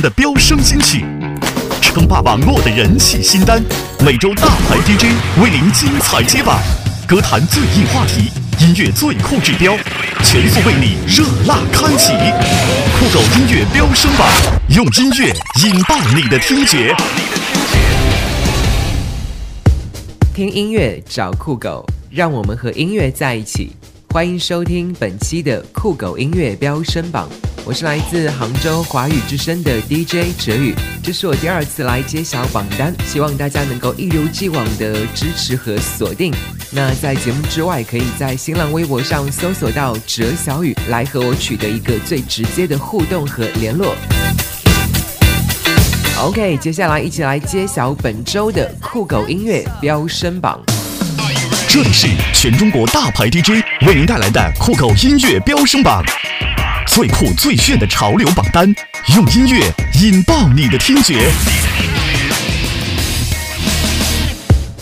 的飙升新曲，称霸网络的人气新单。每周大牌 DJ 为您精彩接榜，歌坛最硬话题，音乐最酷指标，全速为你热辣开启。酷狗音乐飙升榜，用音乐引爆你的听觉。听音乐找酷狗，让我们和音乐在一起。欢迎收听本期的酷狗音乐飙升榜，我是来自杭州华语之声的 DJ 哲宇，这是我第二次来揭晓榜单，希望大家能够一如既往的支持和锁定。那在节目之外，可以在新浪微博上搜索到哲小雨，来和我取得一个最直接的互动和联络。OK，接下来一起来揭晓本周的酷狗音乐飙升榜。这里是全中国大牌 DJ 为您带来的酷狗音乐飙升榜，最酷最炫的潮流榜单，用音乐引爆你的听觉。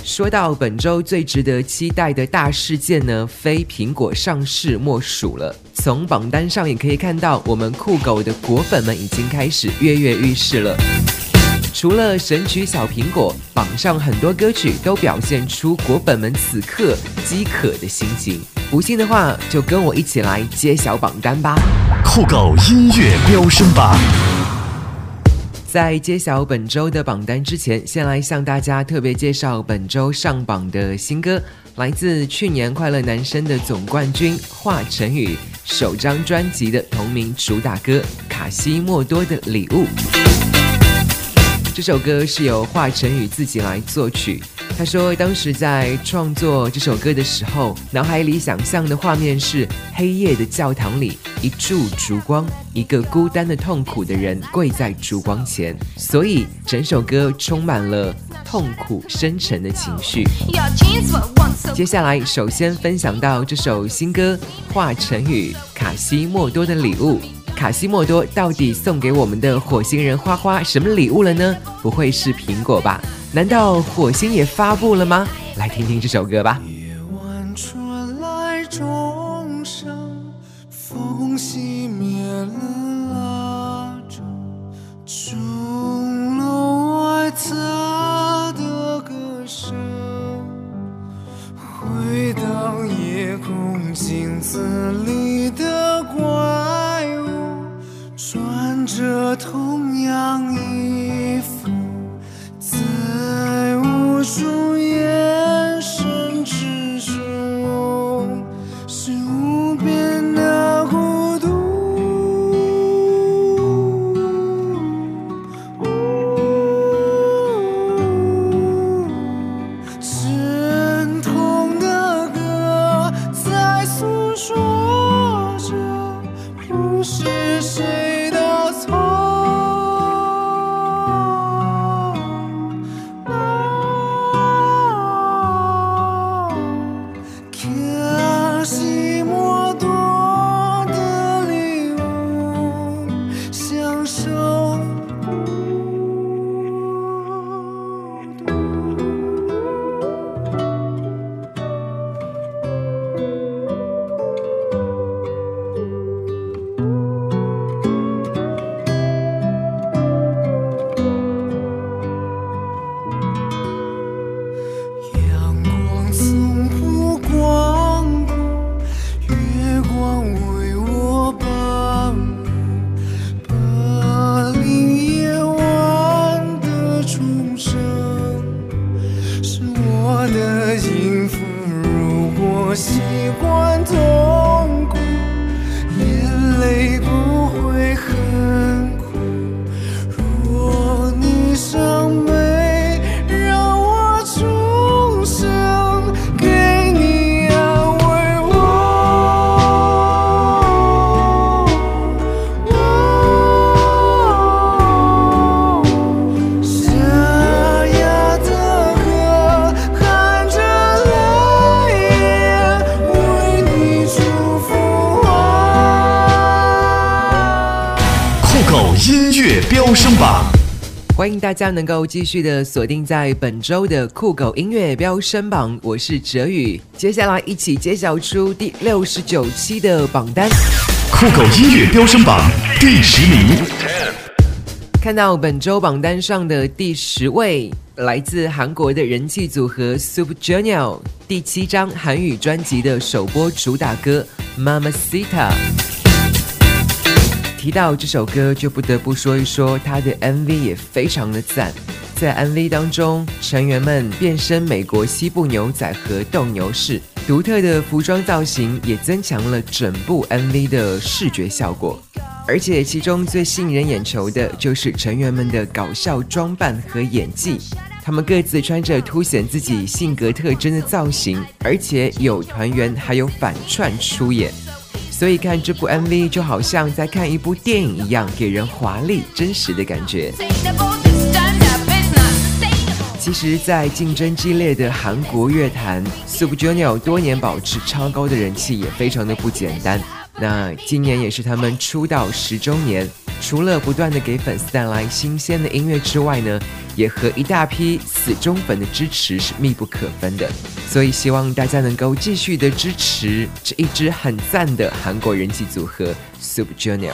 说到本周最值得期待的大事件呢，非苹果上市莫属了。从榜单上也可以看到，我们酷狗的果粉们已经开始跃跃欲试了。除了神曲小苹果，榜上很多歌曲都表现出果本们此刻饥渴的心情。不信的话，就跟我一起来揭晓榜单吧。酷狗音乐飙升榜，在揭晓本周的榜单之前，先来向大家特别介绍本周上榜的新歌，来自去年快乐男声的总冠军华晨宇首张专辑的同名主打歌《卡西莫多的礼物》。这首歌是由华晨宇自己来作曲。他说，当时在创作这首歌的时候，脑海里想象的画面是黑夜的教堂里，一柱烛光，一个孤单的痛苦的人跪在烛光前，所以整首歌充满了痛苦深沉的情绪。接下来，首先分享到这首新歌华晨宇卡西莫多的礼物。卡西莫多到底送给我们的火星人花花什么礼物了呢？不会是苹果吧？难道火星也发布了吗？来听听这首歌吧。风熄灭了我习惯痛苦，眼泪不飙升榜，欢迎大家能够继续的锁定在本周的酷狗音乐飙升榜，我是哲宇。接下来一起揭晓出第六十九期的榜单。酷狗音乐飙升榜第十名，看到本周榜单上的第十位，来自韩国的人气组合 Super Junior 第七张韩语专辑的首播主打歌《Mamacita》。提到这首歌，就不得不说一说它的 MV 也非常的赞。在 MV 当中，成员们变身美国西部牛仔和斗牛士，独特的服装造型也增强了整部 MV 的视觉效果。而且其中最吸引人眼球的就是成员们的搞笑装扮和演技，他们各自穿着凸显自己性格特征的造型，而且有团员还有反串出演，所以看这部 MV 就好像在看一部电影一样，给人华丽真实的感觉。其实，在竞争激烈的韩国乐坛，Super Junior 多年保持超高的人气，也非常的不简单。那今年也是他们出道十周年，除了不断的给粉丝带来新鲜的音乐之外呢，也和一大批死忠粉的支持是密不可分的。所以希望大家能够继续的支持这一支很赞的韩国人气组合 Super Junior。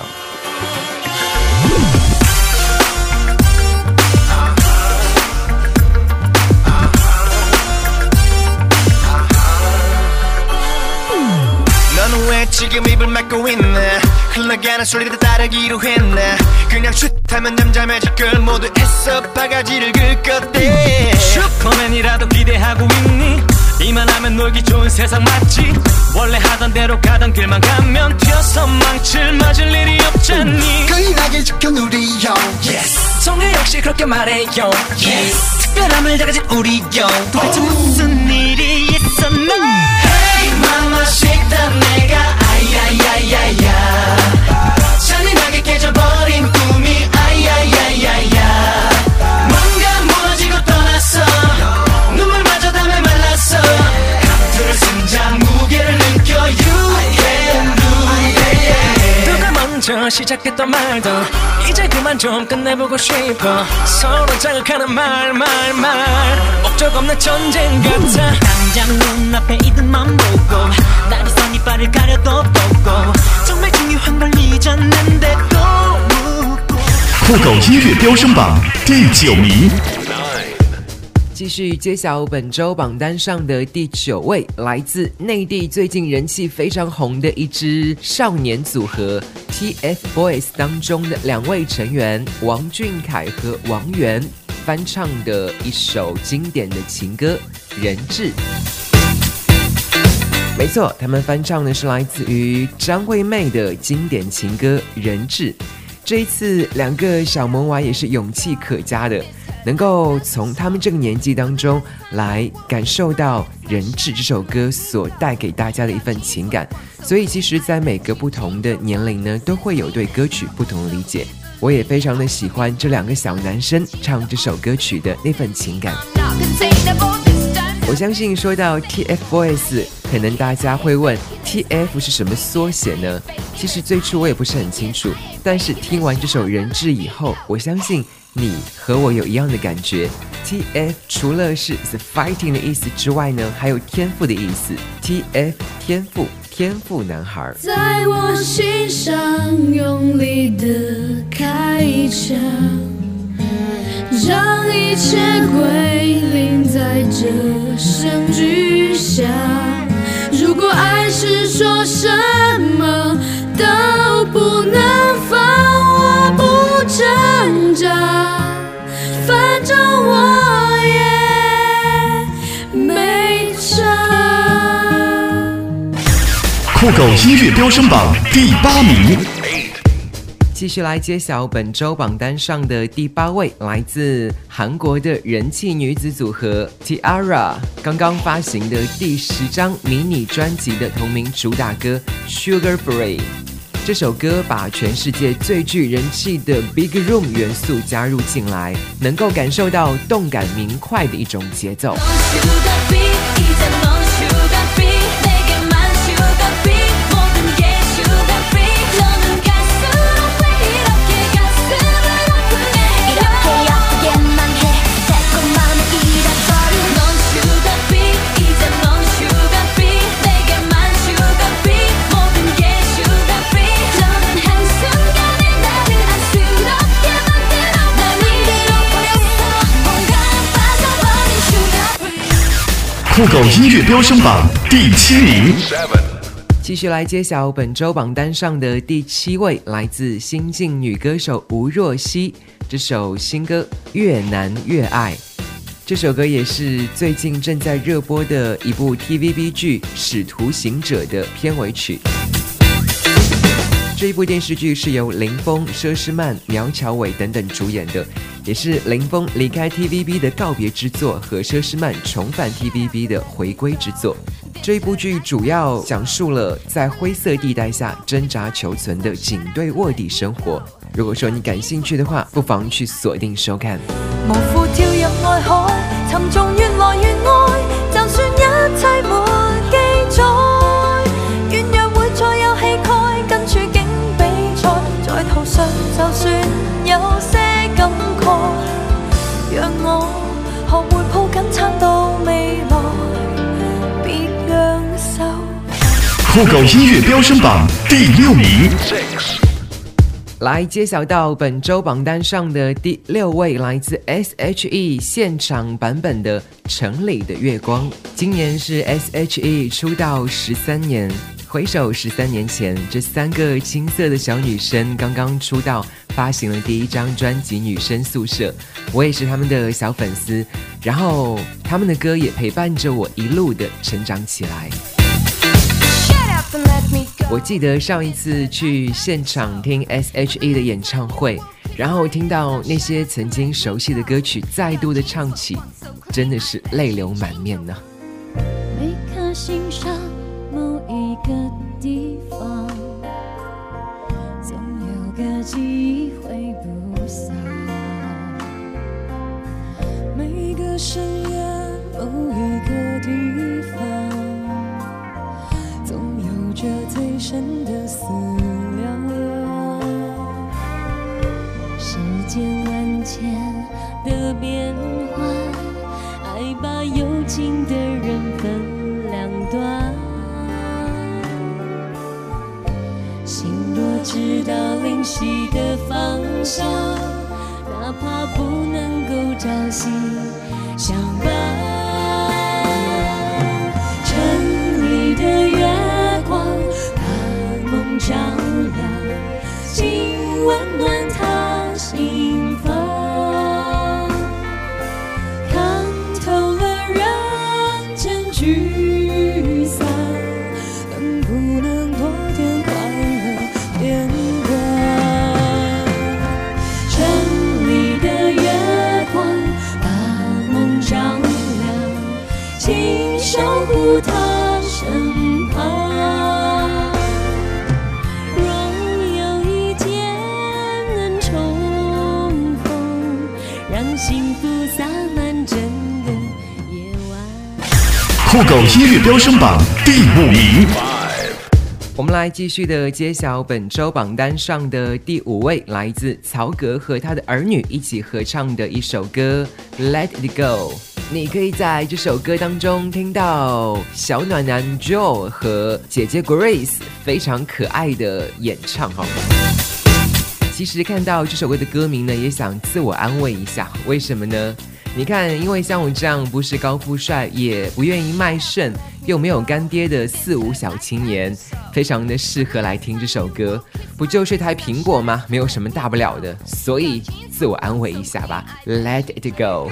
너는 왜 지금 입을 막고 있네 흘러가는 소리를 따르기로 했네. 그냥 슛하면 잠잠해질 걸 모두 애써 바가지를 긁었대. 슈퍼맨이라도 기대하고 있니? 이만 하면 놀기 좋은 세상 맞지? 원래 하던 대로 가던 길만 가면 튀어서 망칠 맞을 일이 없잖니? 강인하게 지켜 누리요. Yes. 성에 역시 그렇게 말해요. Yes. 특별함을 다 가진 우리 형 도대체 무슨 일이 있었나? Hey mama shake that 내가 아야야야야 깨져버린 꿈이 아야야야야 뭔가 무너지고 떠났어. 눈물마저 담에 말랐어. 감투를 쓴자 무게를 느껴 You can do it 누가 먼저 시작했던 말도 이제 그만 좀 끝내보고 싶어. 서로 자극하는 말 말 말. 목적 없는 전쟁 같아. 당장 눈앞에 이들만 酷狗音乐飙升榜第九名，继续揭晓本周榜单上的第九位，来自内地最近人气非常红的一支少年组合 TFBOYS 当中的两位成员王俊凯和王源翻唱的一首经典的情歌《人质》。没错，他们翻唱的是来自于张惠妹的经典情歌《人质》。这一次，两个小萌娃也是勇气可嘉的，能够从他们这个年纪当中来感受到《人质》这首歌所带给大家的一份情感。所以，其实，在每个不同的年龄呢，都会有对歌曲不同的理解。我也非常的喜欢这两个小男生唱这首歌曲的那份情感。我相信说到 TFBOYS，可能大家会问 TF 是什么缩写呢？其实最初我也不是很清楚，但是听完这首《人质》以后，我相信你和我有一样的感觉。TF 除了是 the fighting 的意思之外呢，还有天赋的意思。TF 天赋，天赋男孩。在我心上用力的开枪，让一切归零在这声巨响。如果爱是说什么都不能放，我不挣扎，反正我也没差。酷狗音乐飙升榜第八名，继续来揭晓本周榜单上的第八位，来自韩国的人气女子组合 Tara 刚刚发行的第十张迷你专辑的同名主打歌《Sugar Free》。这首歌把全世界最具人气的 Big Room 元素加入进来，能够感受到动感明快的一种节奏。酷狗音乐飙升榜第七名。继续来揭晓本周榜单上的第七位，来自新晋女歌手吴若希，这首新歌《越难越爱》。这首歌也是最近正在热播的一部 TVB 剧《使徒行者》的片尾曲。这一部电视剧是由林峰、佘诗曼、苗侨伟等等主演的，也是林峰离开 TVB 的告别之作和佘诗曼重返 TVB 的回归之作。这一部剧主要讲述了在灰色地带下挣扎求存的警队卧底生活。如果说你感興趣的話，不妨去鎖定收看。無負跳入愛海，酷狗音乐飙升榜第六名。来揭晓到本周榜单上的第六位，来自 S.H.E 现场版本的《城里的月光》。今年是 S.H.E 出道十三年，回首十三年前，这三个青涩的小女生刚刚出道，发行了第一张专辑《女生宿舍》，我也是他们的小粉丝，然后他们的歌也陪伴着我一路的成长起来。我记得上一次去现场听 S.H.E 的演唱会，然后听到那些曾经熟悉的歌曲再度的唱起，真的是泪流满面呢。每颗心上哪怕不能够朝夕。请守护他身旁。若有一天能重逢，让幸福洒满整个夜晚。酷狗音乐飙升榜第五名。我们来继续的揭晓本周榜单上的第五位，来自曹格和他的儿女一起合唱的一首歌《Let It Go》。你可以在这首歌当中听到小暖男 Joe 和姐姐 Grace 非常可爱的演唱哈。其实看到这首歌的歌名呢，也想自我安慰一下，为什么呢？你看，因为像我这样不是高富帅，也不愿意卖肾，又没有干爹的四五小青年，非常的适合来听这首歌。不就是台苹果吗？没有什么大不了的，所以自我安慰一下吧，Let it go。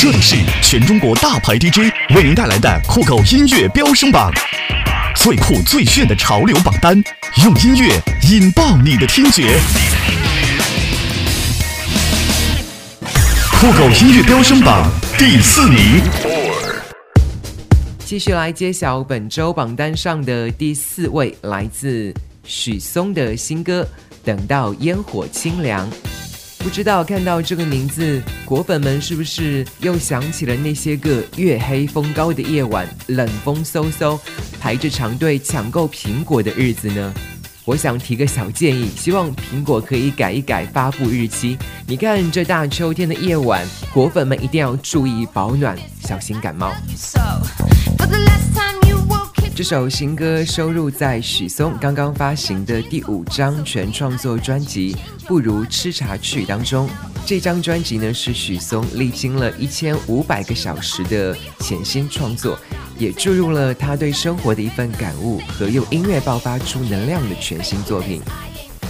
这里是全中国大牌 DJ 为您带来的酷狗音乐飙升榜，最酷最炫的潮流榜单，用音乐引爆你的听觉。酷狗音乐飙升榜第四名。继续来揭晓本周榜单上的第四位，来自许嵩的新歌《等到烟火清凉》。不知道看到这个名字，果粉们是不是又想起了那些个月黑风高的夜晚，冷风嗖嗖，排着长队抢购苹果的日子呢？我想提个小建议，希望苹果可以改一改发布日期。你看这大秋天的夜晚，果粉们一定要注意保暖，小心感冒。So, 这首新歌收录在许嵩刚刚发行的第五张全创作专辑《不如吃茶去》当中。这张专辑呢是许嵩历经了一千五百个小时的潜心创作，也注入了他对生活的一份感悟和用音乐爆发出能量的全新作品。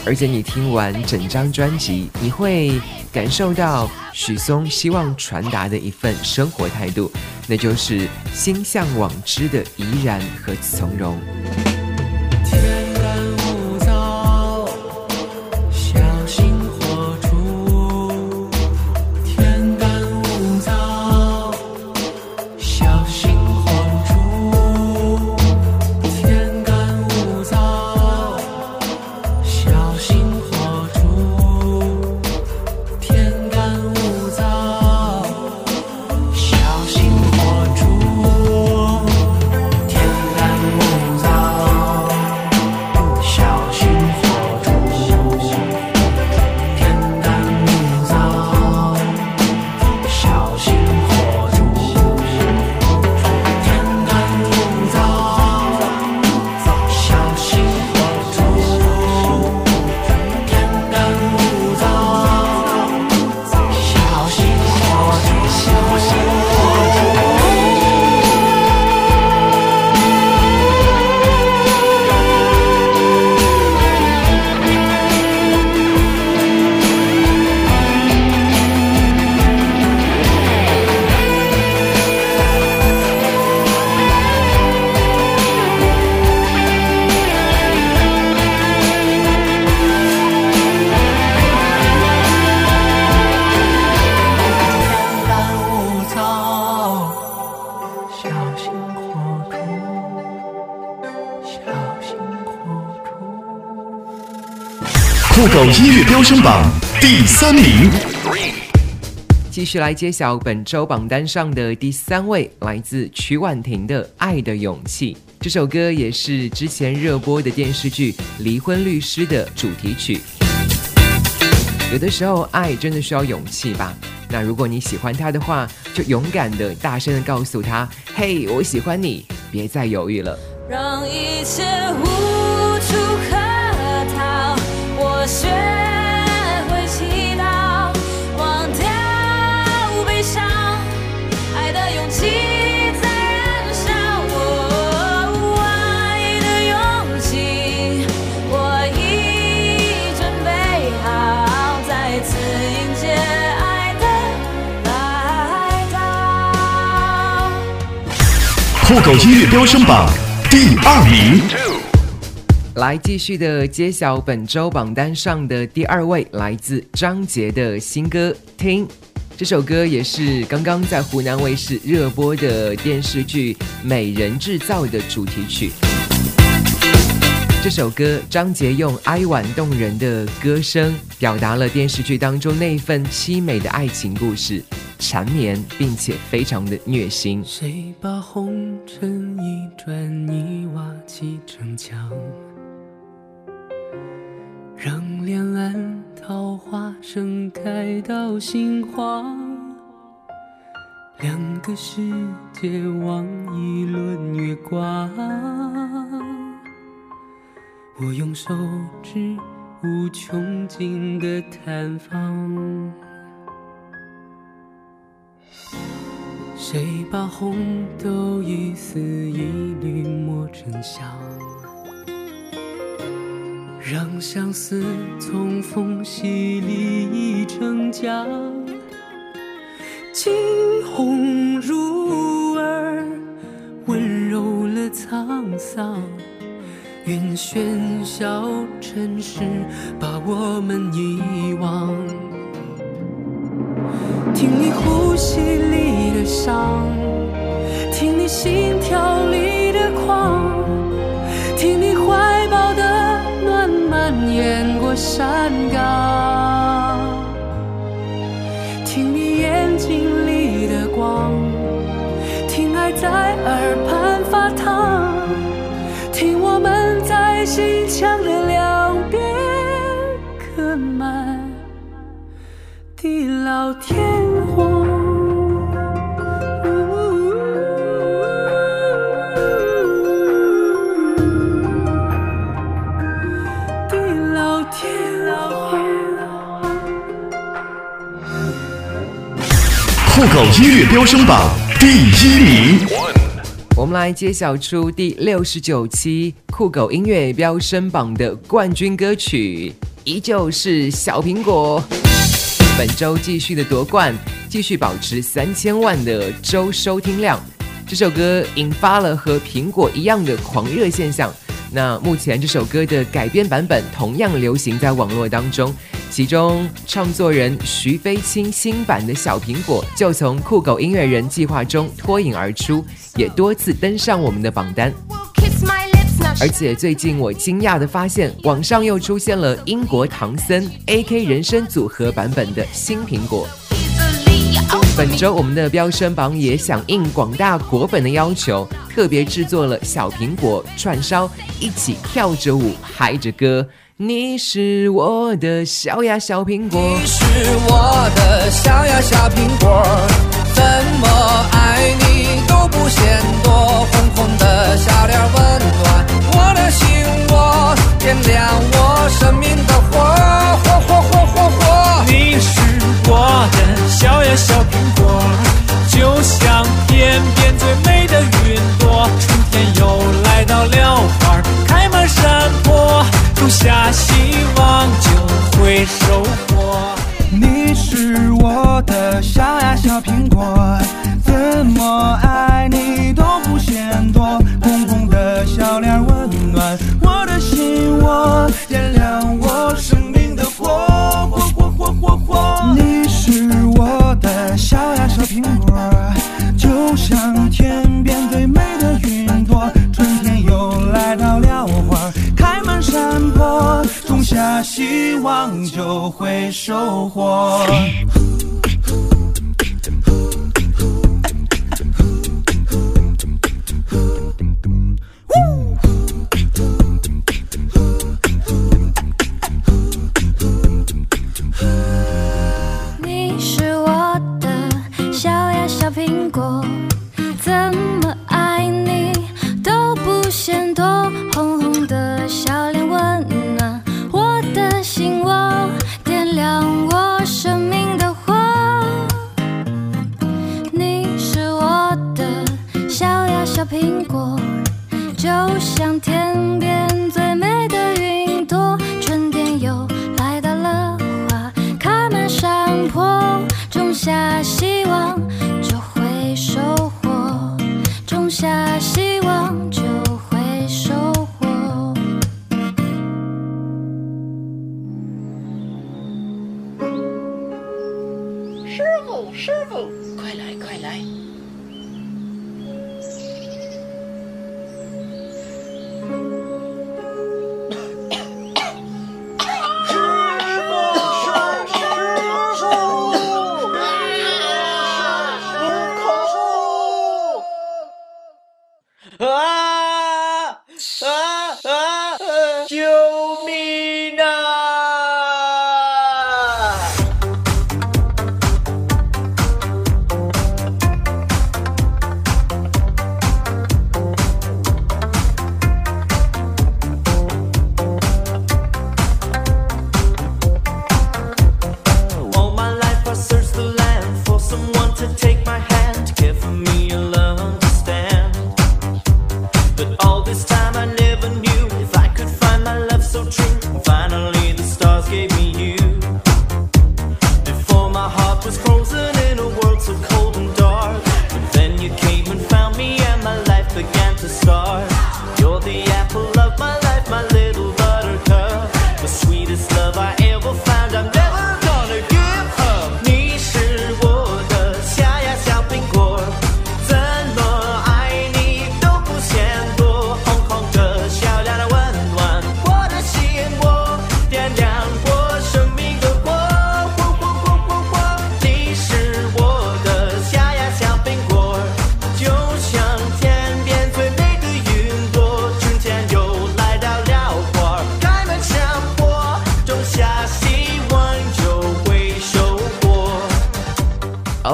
而且你听完整张专辑，你会感受到许嵩希望传达的一份生活态度，那就是心向往之的怡然和从容。狗音乐飙升榜第三名。继续来揭晓本周榜单上的第三位，来自曲婉婷的《爱的勇气》。这首歌也是之前热播的电视剧《离婚律师》的主题曲。有的时候，爱真的需要勇气吧？那如果你喜欢他的话，就勇敢的、大声的告诉他：“嘿，我喜欢你，别再犹豫了。”让一切无学会祈祷，忘掉悲伤，爱的勇气在燃烧。哦爱的勇气，我已准备好，再次迎接爱的来到。酷狗音乐飙升榜第二名。来继续的揭晓本周榜单上的第二位，来自张杰的新歌《听》。这首歌也是刚刚在湖南卫视热播的电视剧《美人制造》的主题曲。这首歌，张杰用哀婉动人的歌声，表达了电视剧当中那份凄美的爱情故事，缠绵并且非常的虐心。谁把红尘一砖一瓦砌成墙，让两岸桃花盛开到心慌？两个世界望一轮月光，我用手指无穷尽的探访。谁把红豆一丝一缕磨成香，让相思从缝隙里成浆。惊鸿入耳，温柔了沧桑。愿喧嚣尘世把我们遗忘。听你呼吸里的伤，听你心跳山岗听你眼睛里的光听爱在耳畔发烫听我们在心墙的两边刻满地老天。酷狗音乐飙升榜第一名。我们来揭晓出第六十九期酷狗音乐飙升榜的冠军歌曲，依旧是小苹果。本周继续的夺冠，继续保持三千万的周收听量。这首歌引发了和苹果一样的狂热现象。那目前这首歌的改编版本同样流行在网络当中，其中创作人徐飞清新版的小苹果就从酷狗音乐人计划中脱颖而出，也多次登上我们的榜单。而且最近我惊讶的发现，网上又出现了英国唐僧 AK 人声组合版本的新苹果。本周我们的飙升榜也响应广大果粉的要求，特别制作了小苹果串烧，一起跳着舞，嗨着歌。你是我的小呀小苹果，你是我的小呀小苹果，怎么爱你都不嫌多。红红的小脸温暖我的心窝，点亮我生命的火，火火火火火。你是我的小呀小苹果，就像天边最美的云朵。春天又来到了花儿开满山坡，种下希望就会收获。你是我的小呀小苹果，怎么爱你都不嫌多。红红的小脸温暖我的心窝，就会收获。生命的火。你是我的小呀小苹果，就像天边最美的云朵。春天又来到了花开满山坡，种下希啊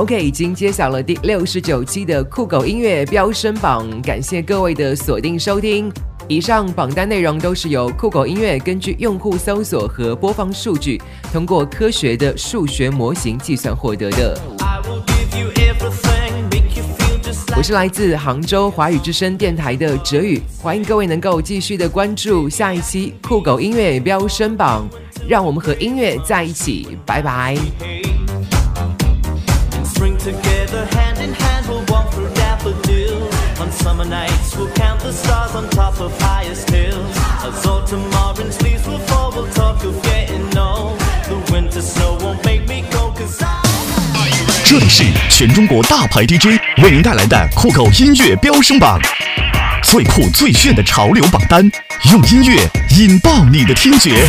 OK，已经揭晓了第六十九期的酷狗音乐飙升榜，感谢各位的锁定收听。以上榜单内容都是由酷狗音乐根据用户搜索和播放数据，通过科学的数学模型计算获得的。我是来自杭州华语之声电台的哲宇，欢迎各位能够继续的关注下一期酷狗音乐飙升榜，让我们和音乐在一起，拜拜。Spring together, hand in hand, we'll walk through daffodil On summer nights, we'll count the stars on top of highest hills. As autumn orange leaves will fall, we'll talk of getting old. The winter snow won't make me go, cause I. 这里是全中国大牌 DJ 为您带来的酷狗音乐飙升榜，最酷最炫的潮流榜单，用音乐引爆你的听觉。